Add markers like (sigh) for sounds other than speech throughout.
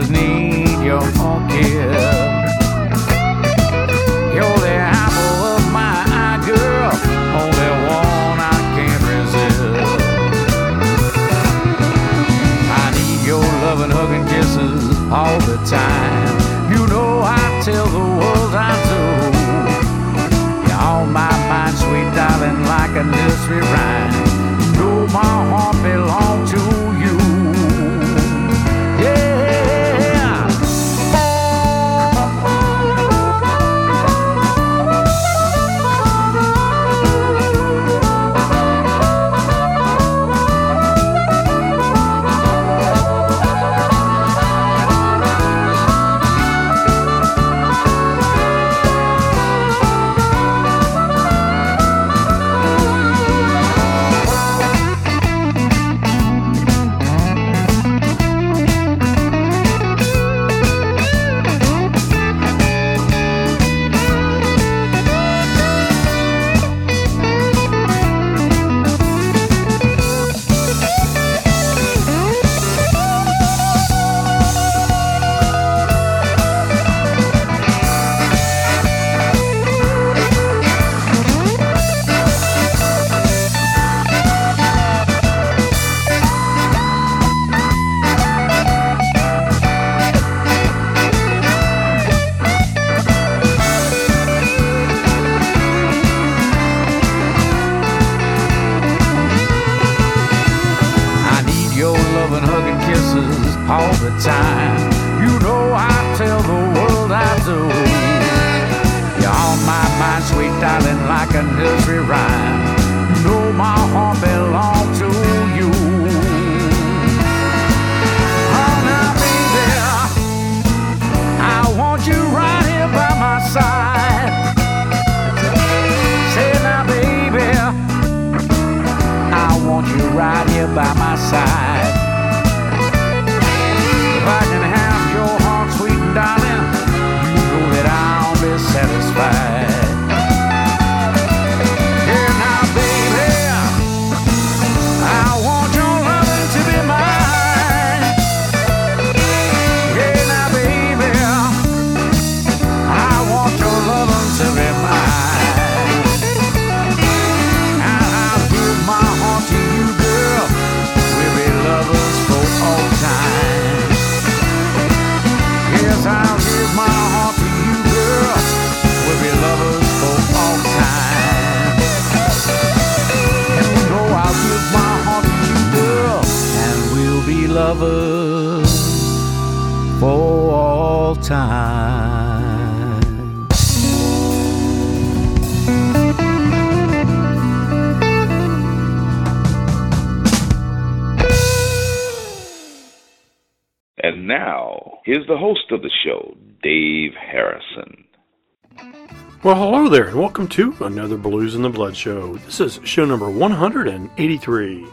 Just need your kiss. You're the apple of my eye, girl. Only one I can't resist. I need your loving, hugging kisses all the time. You know I tell the world I do. You're on my mind, sweet darling, like a nursery rhyme. Know my heart for all time. And now, here's the host of the show, Dave Harrison. Well, hello there, and welcome to another Blues in the Blood show. This is show number 183.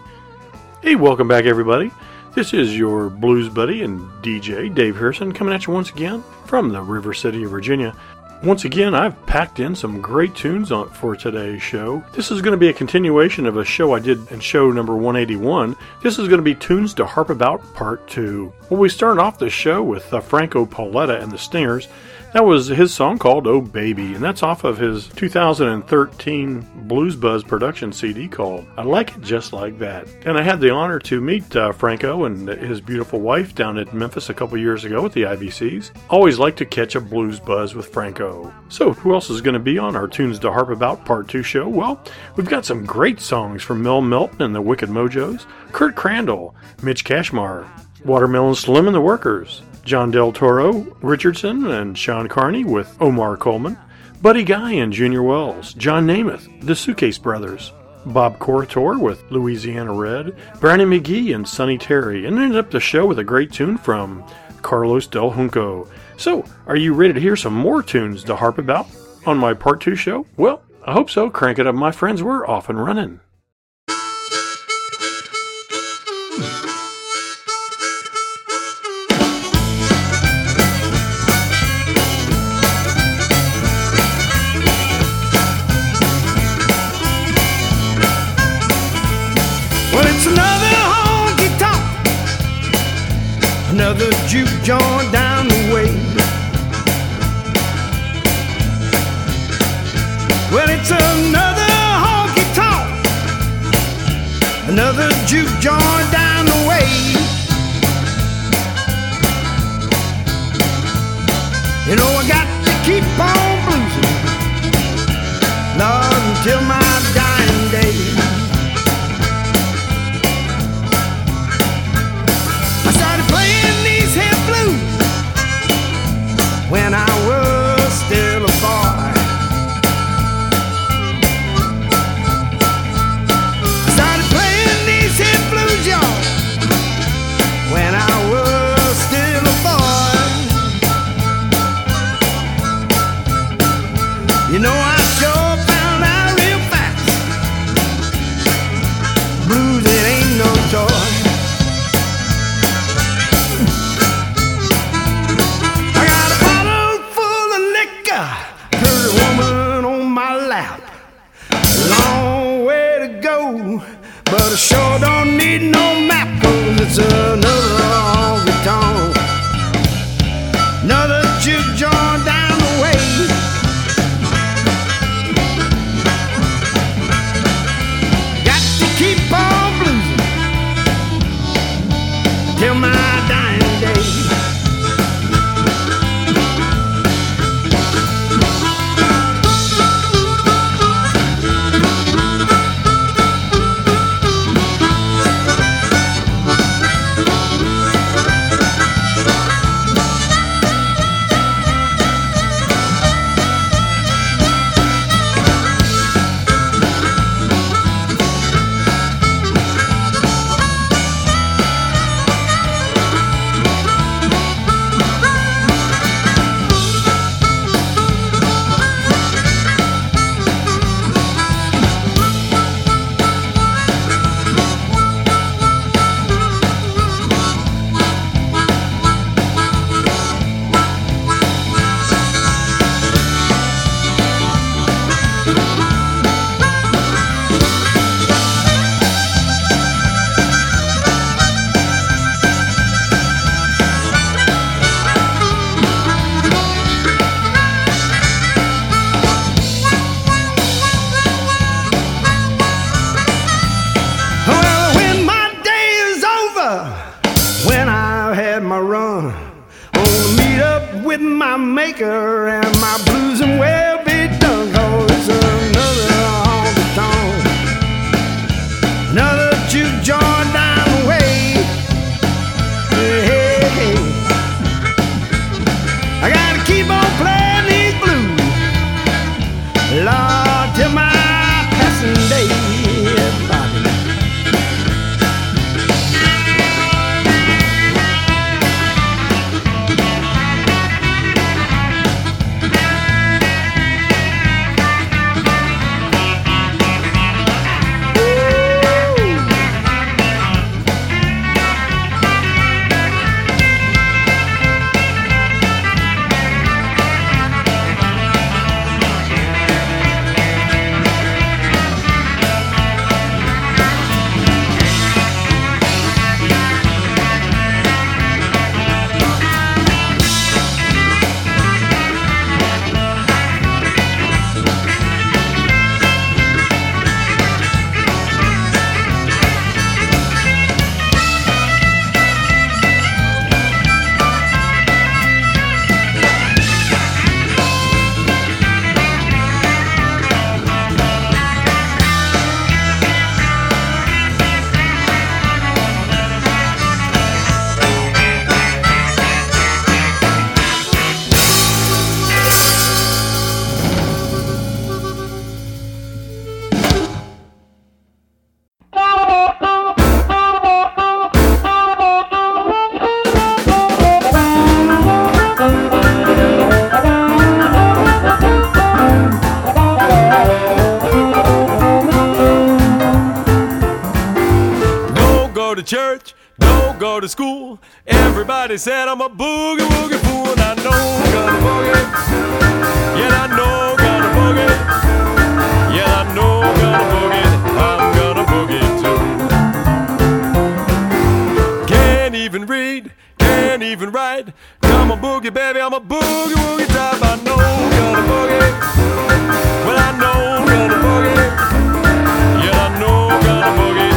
Hey, welcome back, everybody. This is your blues buddy and DJ, Dave Harrison, coming at you once again from the River City of Virginia. Once again, I've packed in some great tunes on, for today's show. This is going to be a continuation of a show I did in show number 181. This is going to be Tunes to Harp About Part 2. Well, we started off the show with uh, Franco Paletta and the Stingers. That was his song called Oh Baby, and that's off of his 2013 Blues Buzz production CD called I Like It Just Like That. And I had the honor to meet uh, Franco and his beautiful wife down at Memphis a couple years ago at the IBCs. Always like to catch a blues buzz with Franco. So, who else is going to be on our Tunes to Harp About Part 2 show? Well, we've got some great songs from Mel Melton and the Wicked Mojos, Kurt Crandall, Mitch Kashmar, Watermelon Slim and the Workers, John Del Toro, Richardson, and Sean Carney with Omar Coleman, Buddy Guy and Junior Wells, John Nemeth, the Suitcase Brothers, Bob Corritore with Louisiana Red, Brownie McGhee and Sonny Terry, and ended up the show with a great tune from Carlos Del Junco. So, are you ready to hear some more tunes to harp about on my part two show? Well, I hope so. Crank it up, my friends. We're off and running. Well, it's another honky tonk, another juke joint down Well, it's another honky tonk, another juke joint down the way. You know, I got to keep on bluesing, Lord, until my with my maker to school. Everybody said I'm a boogie woogie fool, and I know I'm gonna boogie. Yeah, I know I'm gonna boogie. Yeah, I know I'm gonna boogie. I'm gonna boogie too. Can't even read, can't even write. Come on, boogie, baby, I'm a boogie woogie type. I know I'm gonna boogie. Well, I know I'm gonna boogie. Yeah, I know I'm gonna boogie.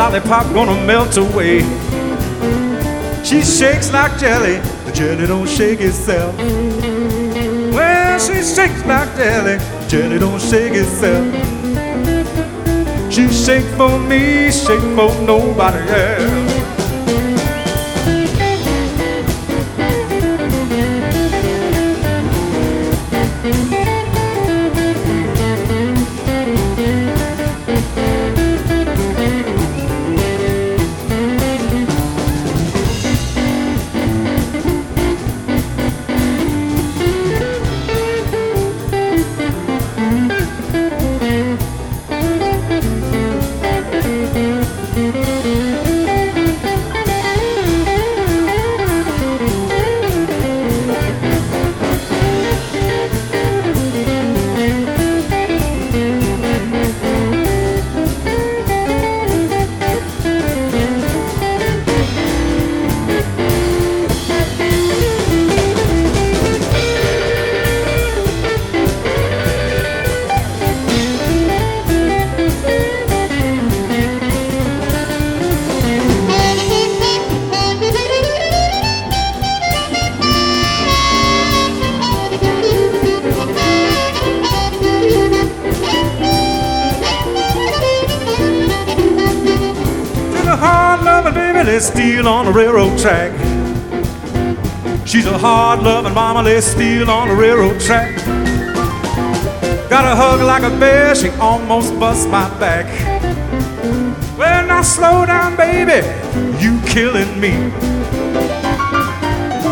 Lollipop gonna melt away. She shakes like jelly, the jelly don't shake itself. Well, she shakes like jelly, jelly don't shake itself. She shake for me, shake for nobody else. lay steel on the railroad track. Got a hug like a bear, she almost bust my back. Well, now slow down, baby, you killing me.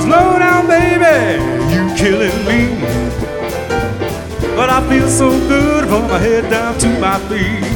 Slow down, baby, you killing me. But I feel so good from my head down to my feet.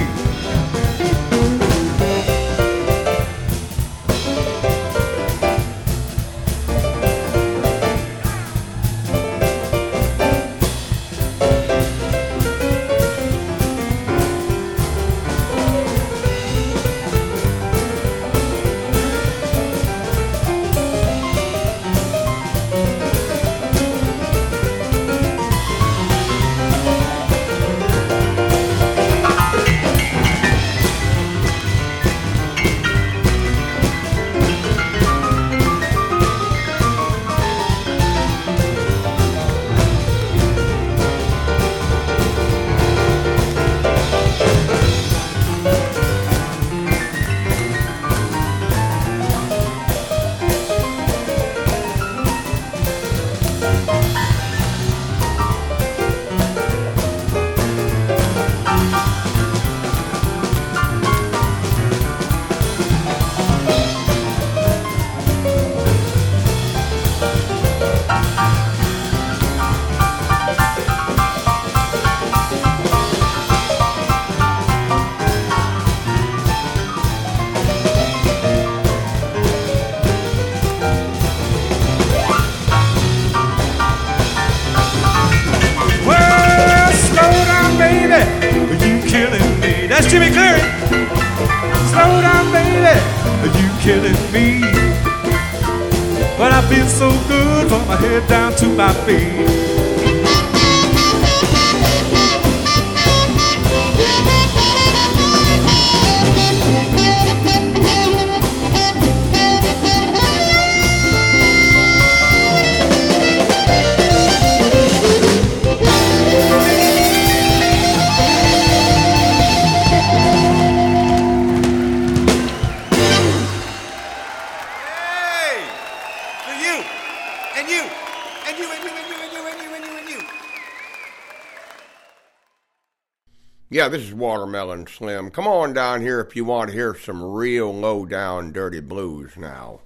Yeah, this is Watermelon Slim. Come on down here if you want to hear some real low down dirty blues now.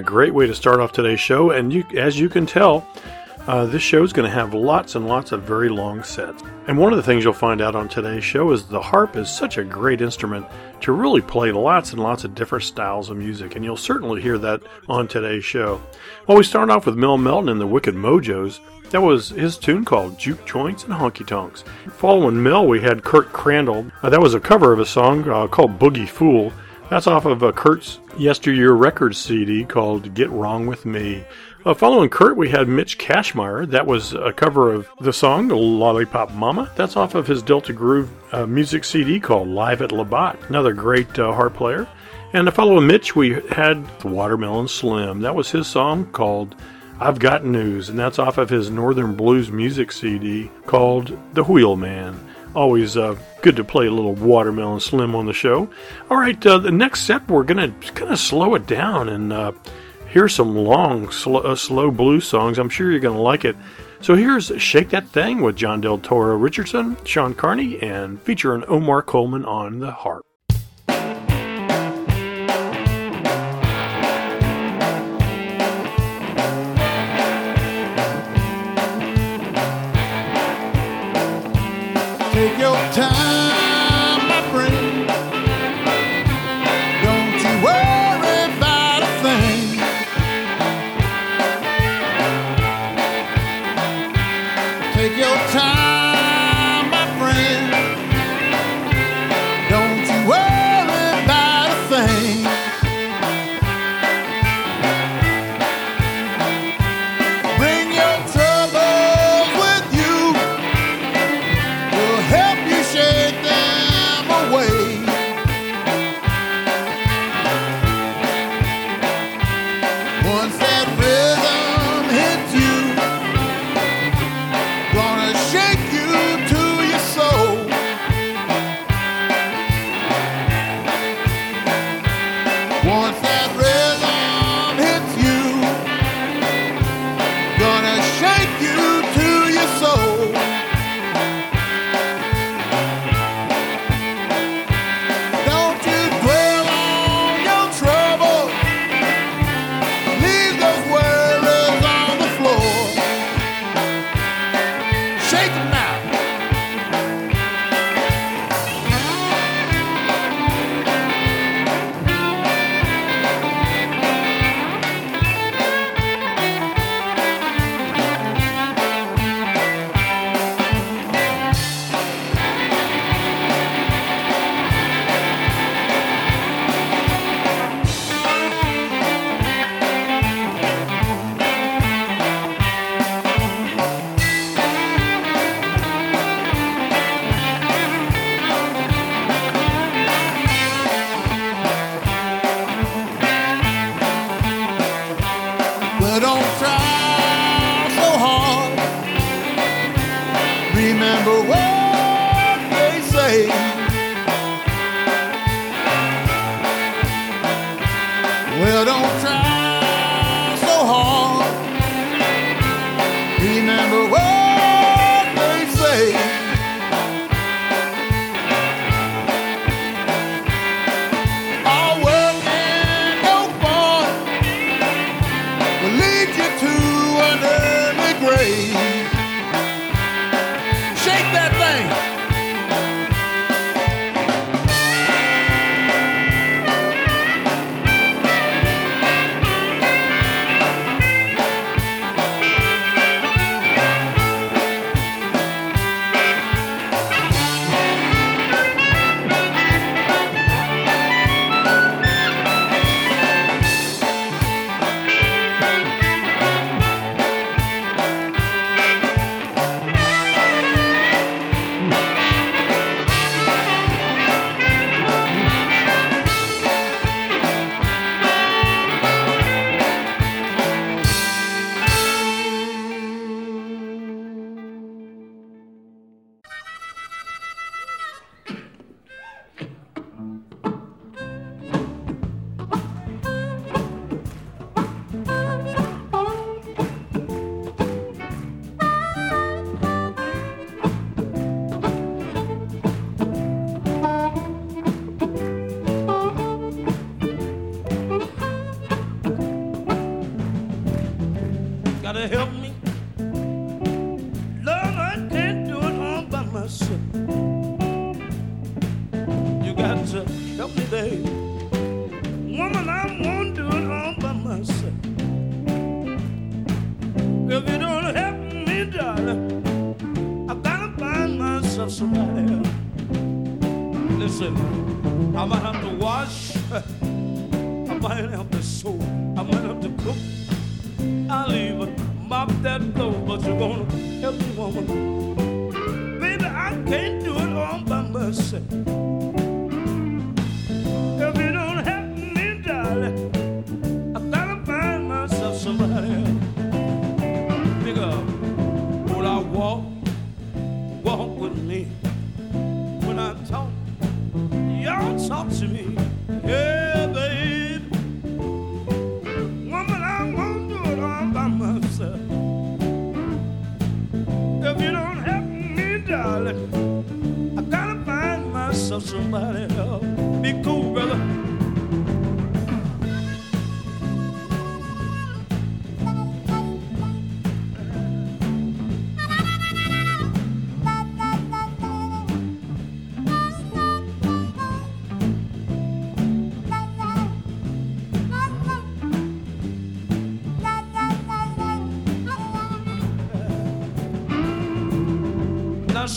A great way to start off today's show. And you, as you can tell, uh, this show is going to have lots and lots of very long sets. And one of the things you'll find out on today's show is the harp is such a great instrument to really play lots and lots of different styles of music. And you'll certainly hear that on today's show. Well, we start off with Mel Melton and the Wicked Mojos. That was his tune called Juke Joints and Honky Tonks. Following Mel, we had Kurt Crandall. Uh, that was a cover of a song uh, called Boogie Fool. That's off of uh, Kurt's Yesteryear Records CD called Get Wrong With Me. Uh, following Kurt, we had Mitch Kashmar. That was a cover of the song Lollipop Mama. That's off of his Delta Groove uh, music CD called Live at Labatt. Another great uh, harp player. And to follow Mitch, we had Watermelon Slim. That was his song called I've Got News, and that's off of his Northern Blues music CD called The Wheelman. Always uh, good to play a little Watermelon Slim on the show. All right, uh, the next set we're gonna kind of slow it down and uh, here's some long, slow, uh, slow blues songs. I'm sure you're gonna like it. So here's "Shake That Thing" with John Del Toro Richardson, Sean Carney, and featuring Omar Coleman on the harp. Take your time,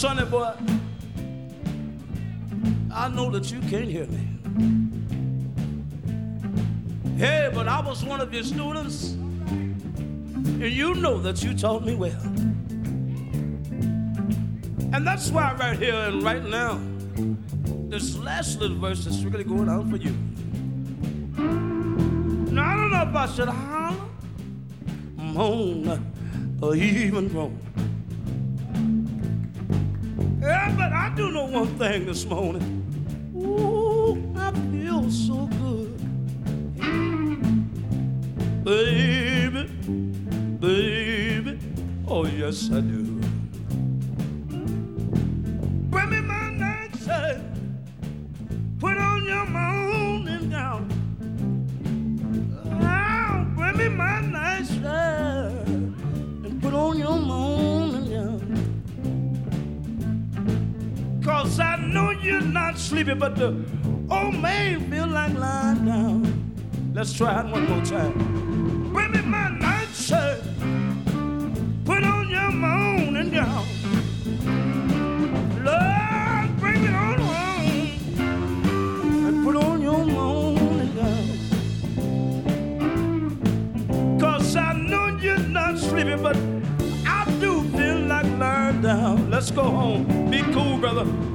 sonny boy, I know that you can't hear me. Hey, but I was one of your students, and you know that you taught me well. And that's why right here and right now, this last little verse is really going on for you. Now, I don't know if I should holler, moan, or even groan. One thing this morning. Ooh, I feel so good. Baby, baby, oh yes I do. Sleepy, but the old man feel like lying down. Let's try it one more time. Bring me my nightshirt. Put on your morning gown. Lord, bring it on home. And put on your morning gown. Cause I know you're not sleepy, but I do feel like lying down. Let's go home. Be cool, brother.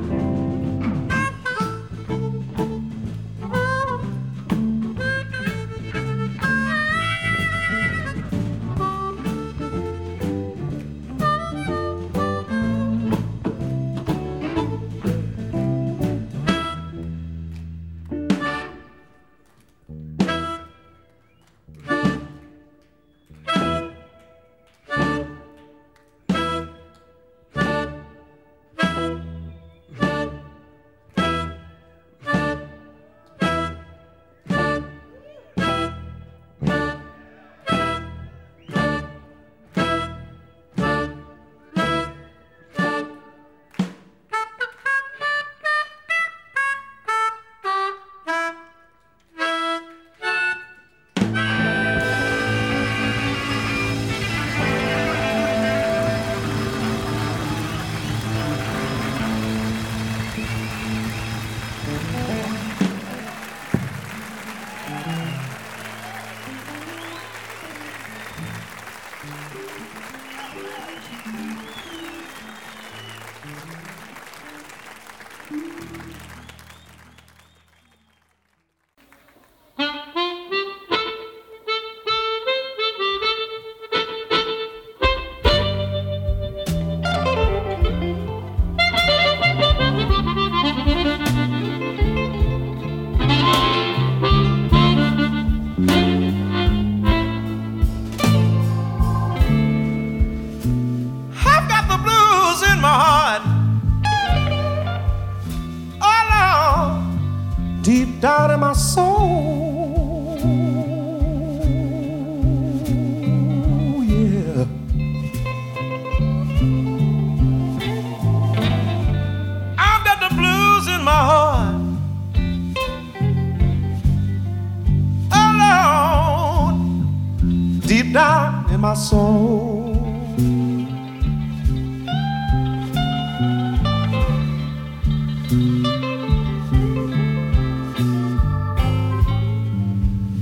in my soul.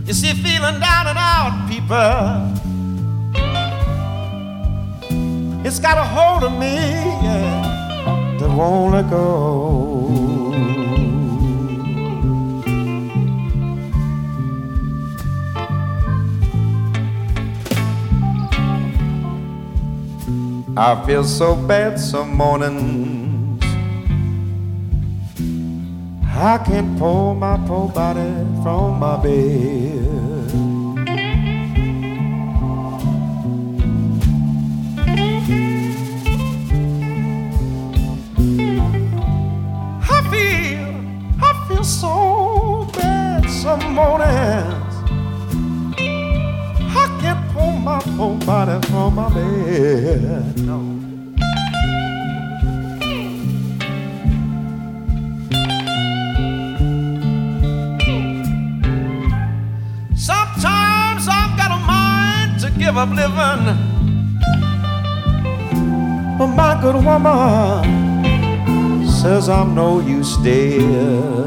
You see, feeling down and out, people. It's got a hold of me, yeah. That won't let go. I feel so bad some mornings. I can't pull my poor body from my bed. know you still.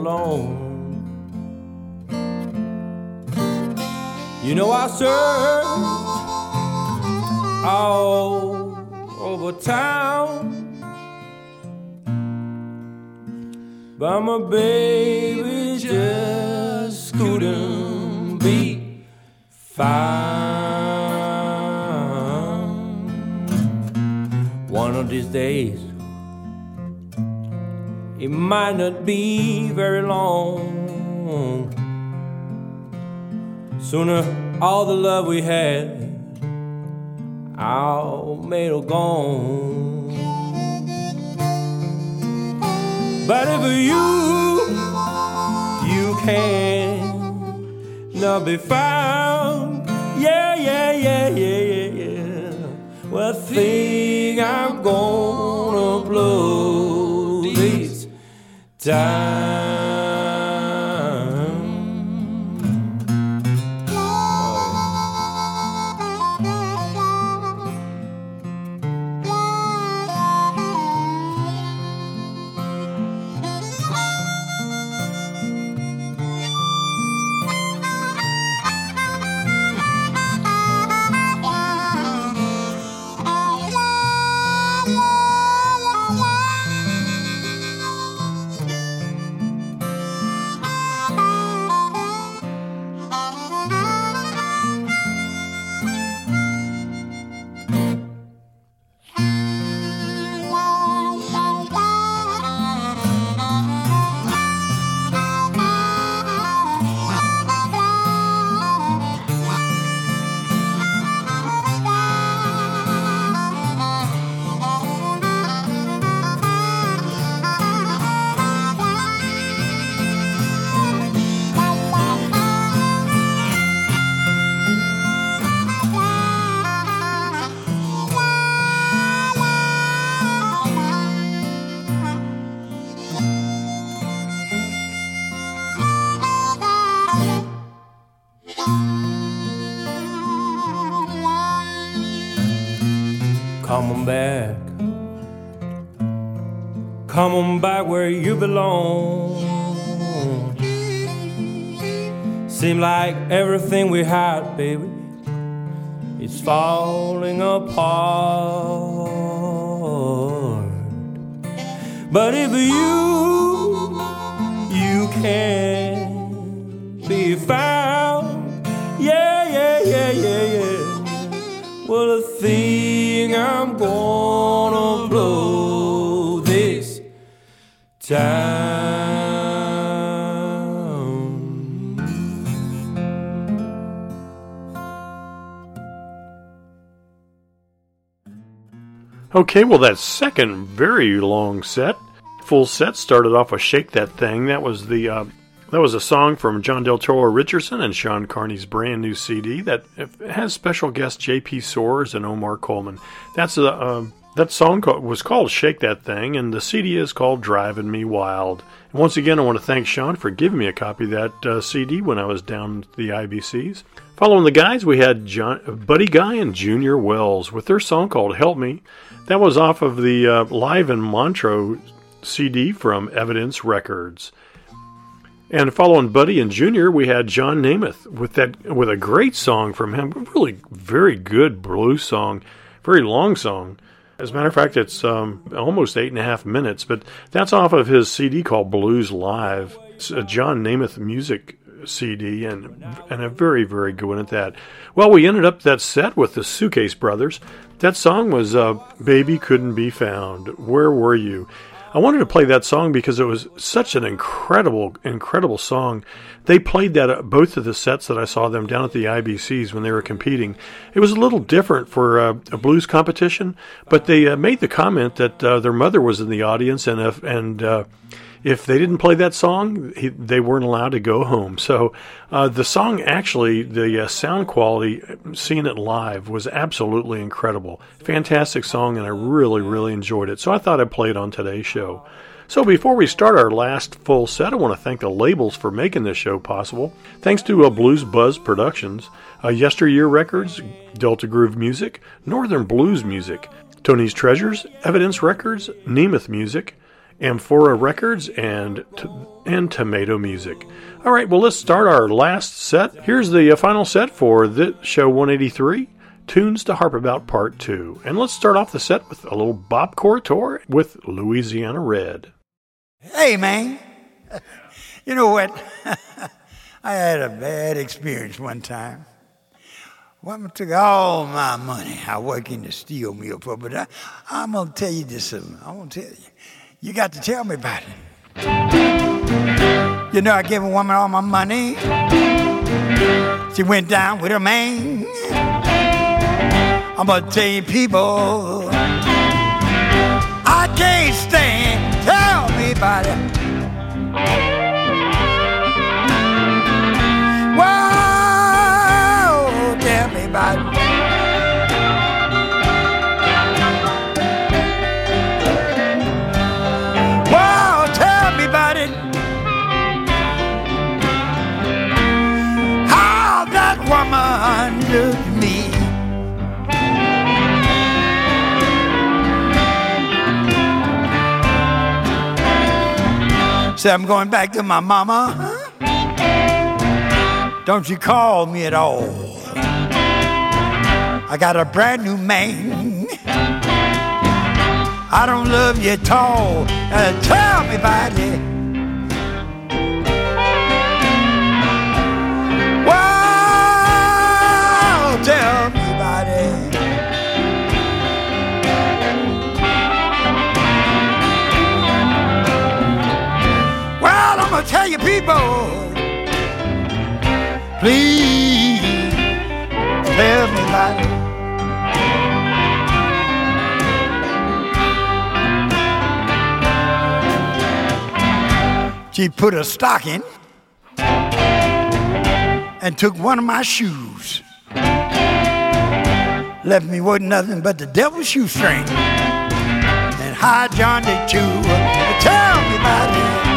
Alone? You know I searched all over town. But my baby just couldn't be found. One of these days, it might not be very long. Sooner, all the love we had, all made all gone. But if you, you can not be found, yeah, yeah, yeah, yeah, yeah, yeah. Well, I think I'm gonna blow time. Everything we had, baby, is falling apart. But if you, you can be found, yeah, yeah, yeah, yeah, yeah. Well, the thing I'm gonna blow this time. Okay, well, that second very long set, full set, started off with "Shake That Thing." That was the uh, that was a song from John Del Toro Richardson and Sean Carney's brand new CD that has special guests J.P. Soares and Omar Coleman. That's a uh, that song was called "Shake That Thing," and the CD is called "Driving Me Wild." And once again, I want to thank Sean for giving me a copy of that uh, CD when I was down at the IBCs. Following the guys, we had John, Buddy Guy and Junior Wells with their song called "Help Me." That was off of the uh, Live in Montreux CD from Evidence Records. And following Buddy and Junior, we had John Nemeth with that with a great song from him. Really, very good blues song, very long song. As a matter of fact, it's um, almost eight and a half minutes, but that's off of his CD called Blues Live. It's a John Nemeth music CD, and and a very very good one at that. Well, we ended up that set with the Suitcase Brothers that song was uh, Baby Couldn't Be Found. Where Were You? I wanted to play that song because it was such an incredible, incredible song. They played that at both of the sets that I saw them down at the IBCs when they were competing. It was a little different for uh, a blues competition, but they uh, made the comment that uh, their mother was in the audience and if, and uh, if they didn't play that song, he, they weren't allowed to go home. So uh, the song actually, the uh, sound quality, seeing it live was absolutely incredible. Fantastic song, and I really, really enjoyed it. So I thought I'd play it on today's show. So before we start our last full set, I want to thank the labels for making this show possible. Thanks to uh, Blues Buzz Productions, uh, Yesteryear Records, Delta Groove Music, Northern Blues Music, Tony's Treasures, Evidence Records, Nemeth Music, Amphora Records, and and Tomato Music. All right, well, let's start our last set. Here's the uh, final set for the show 183. Tunes to Harp About Part 2. And let's start off the set with a little Bob Corritore with Louisiana Red. Hey, man. (laughs) You know what? (laughs) I had a bad experience one time. Woman took all my money. I work in the steel mill for, but I, am going to tell you this. I'm going to tell you. You got to tell me about it. You know, I gave a woman all my money. She went down with her man. I'm gonna tell you, people, I can't stand. Tell me about it. Whoa, tell me about it. Under me. Say, I'm going back to my mama. Don't you call me at all. I got a brand new man. I don't love you at all. Uh, tell me about it. People, please tell me. She put a stocking and took one of my shoes left me with nothing but the devil's shoestring. And hi, John did. Whoa, tell me about it.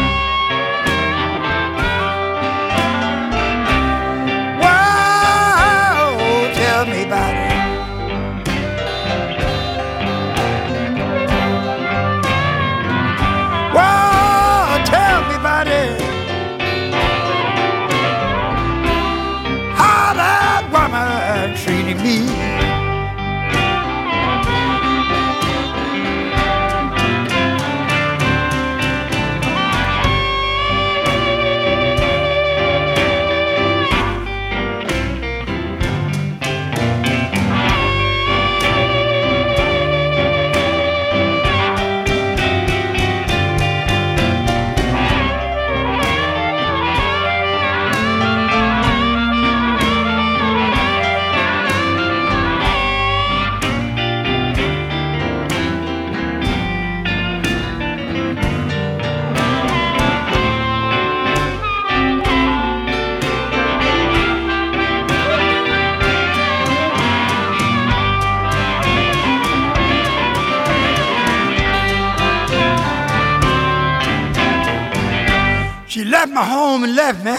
She left my home and left me.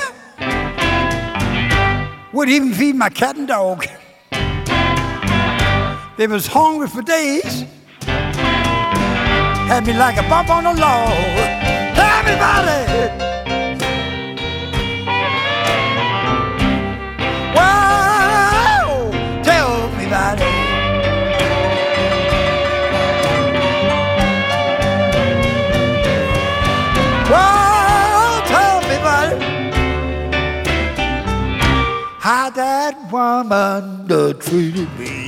Wouldn't even feed my cat and dog. They was hungry for days. Had me like a bump on the log. Everybody! I'm under treated me.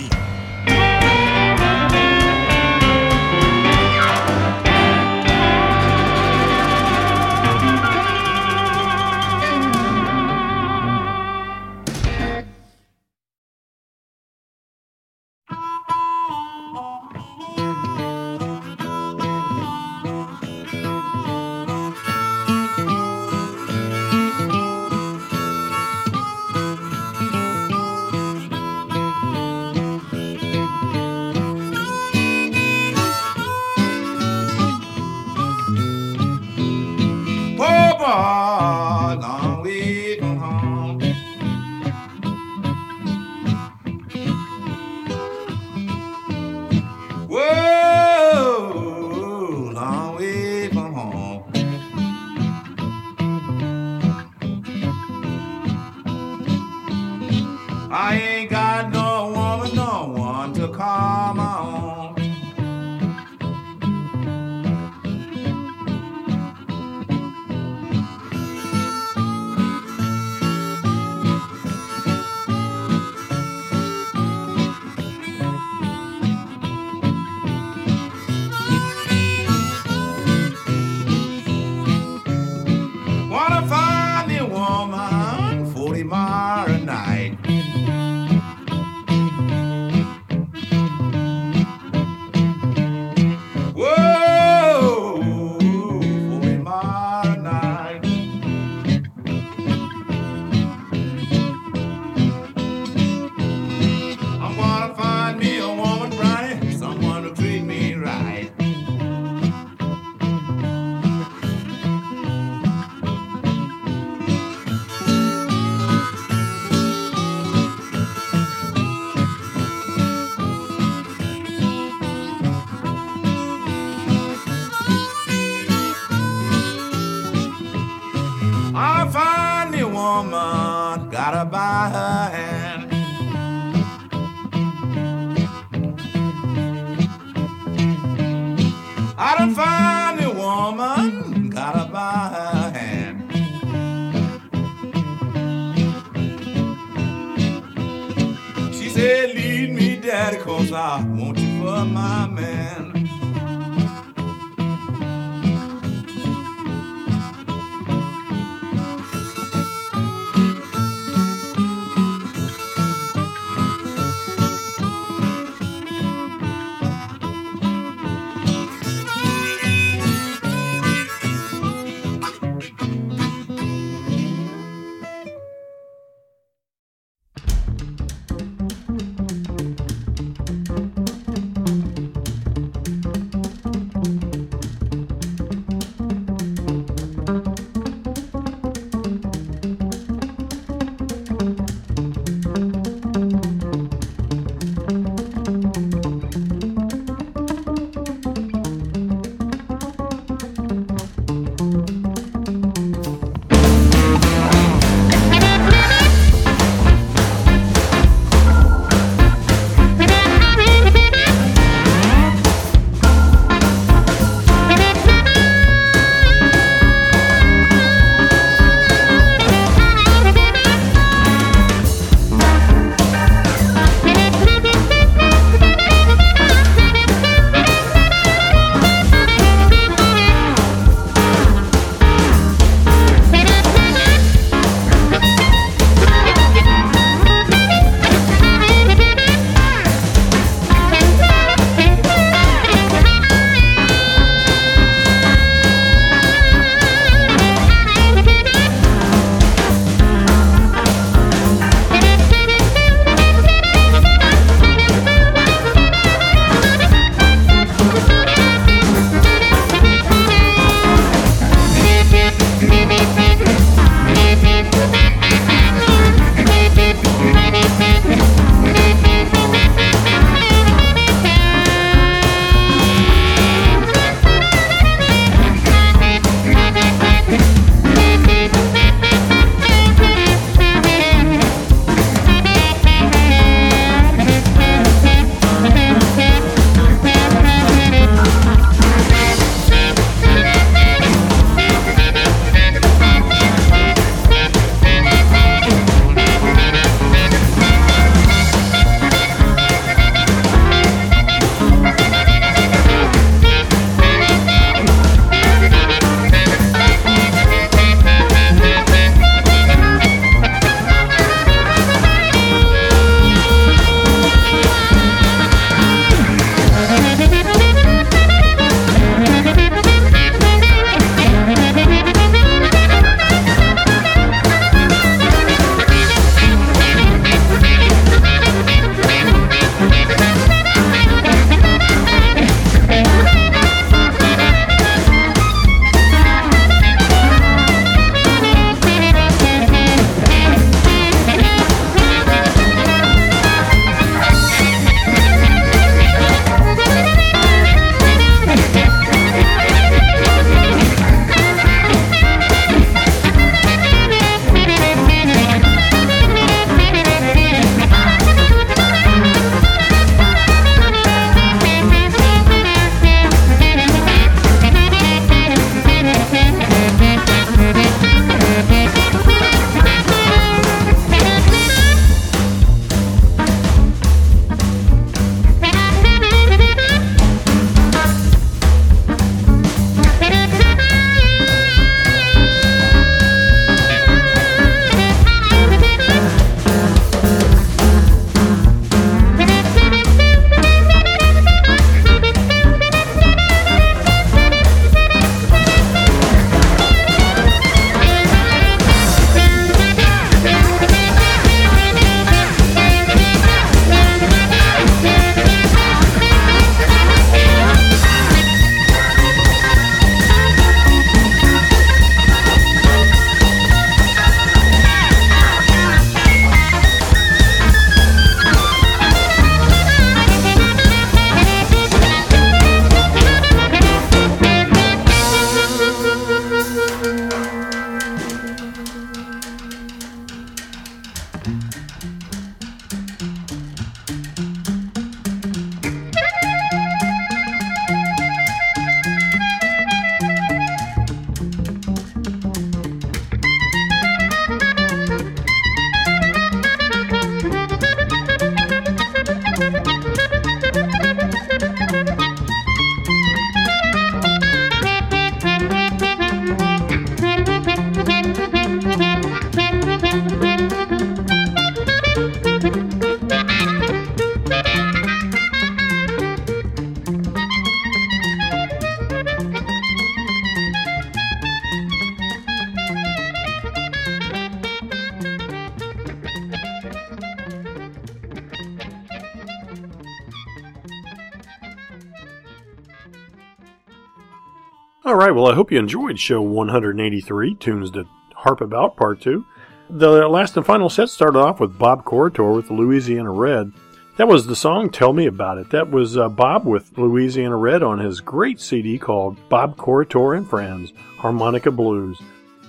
Right, well, I hope you enjoyed show 183, Tunes to Harp About, Part 2. The last and final set started off with Bob Corritore with Louisiana Red. That was the song Tell Me About It. That was uh, Bob with Louisiana Red on his great CD called Bob Corritore and Friends Harmonica Blues.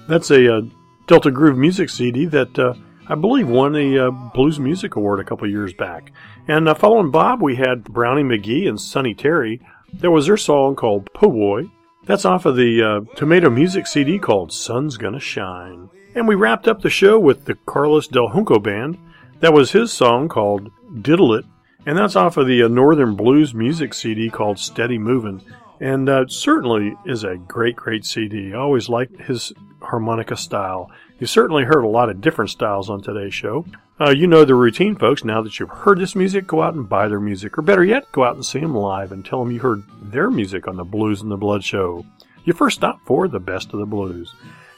That's a uh, Delta Groove music CD that uh, I believe won a uh, Blues Music Award a couple years back. And uh, following Bob, we had Brownie McGhee and Sonny Terry. There was their song called Po' Boy. That's off of the uh, Tomato Music CD called Sun's Gonna Shine. And we wrapped up the show with the Carlos Del Junco Band. That was his song called Diddle It, and that's off of the uh, Northern Blues music CD called Steady Movin'. And uh, certainly is a great, great CD. I always liked his harmonica style. You certainly heard a lot of different styles on today's show. Uh, you know the routine, folks. Now that you've heard this music, go out and buy their music. Or better yet, go out and see them live and tell them you heard their music on the Blues and the Blood show. Your first stop for the best of the blues.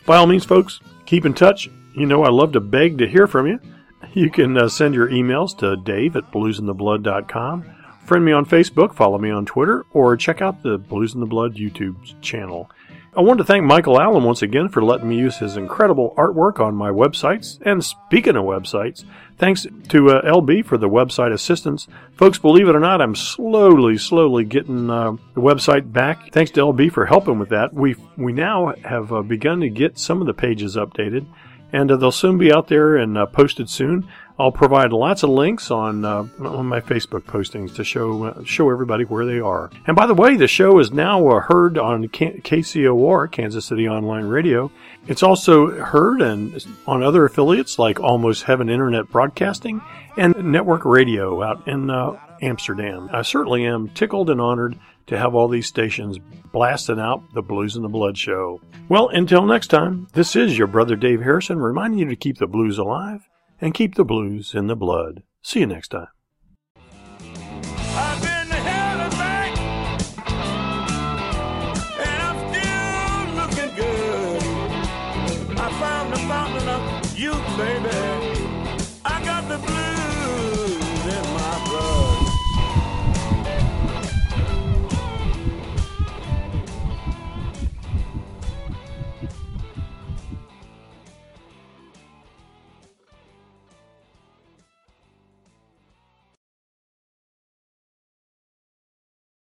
By all means, folks, keep in touch. You know, I love to beg to hear from you. You can uh, send your emails to dave at bluesintheblood.com. Friend me on Facebook, follow me on Twitter, or check out the Blues in the Blood YouTube channel. I want to thank Michael Allen once again for letting me use his incredible artwork on my websites. And speaking of websites, thanks to uh, LB for the website assistance. Folks, believe it or not, I'm slowly, slowly getting uh, the website back. Thanks to LB for helping with that. We we now have uh, begun to get some of the pages updated and uh, they'll soon be out there and uh, posted soon. I'll provide lots of links on uh, on my Facebook postings to show uh, show everybody where they are. And by the way, the show is now uh, heard on K- KCOR, Kansas City Online Radio. It's also heard and on other affiliates like Almost Heaven Internet Broadcasting and Network Radio out in uh, Amsterdam. I certainly am tickled and honored to have all these stations blasting out the Blues and the Blood show. Well, until next time, this is your brother Dave Harrison reminding you to keep the blues alive and keep the blues in the blood. See you next time.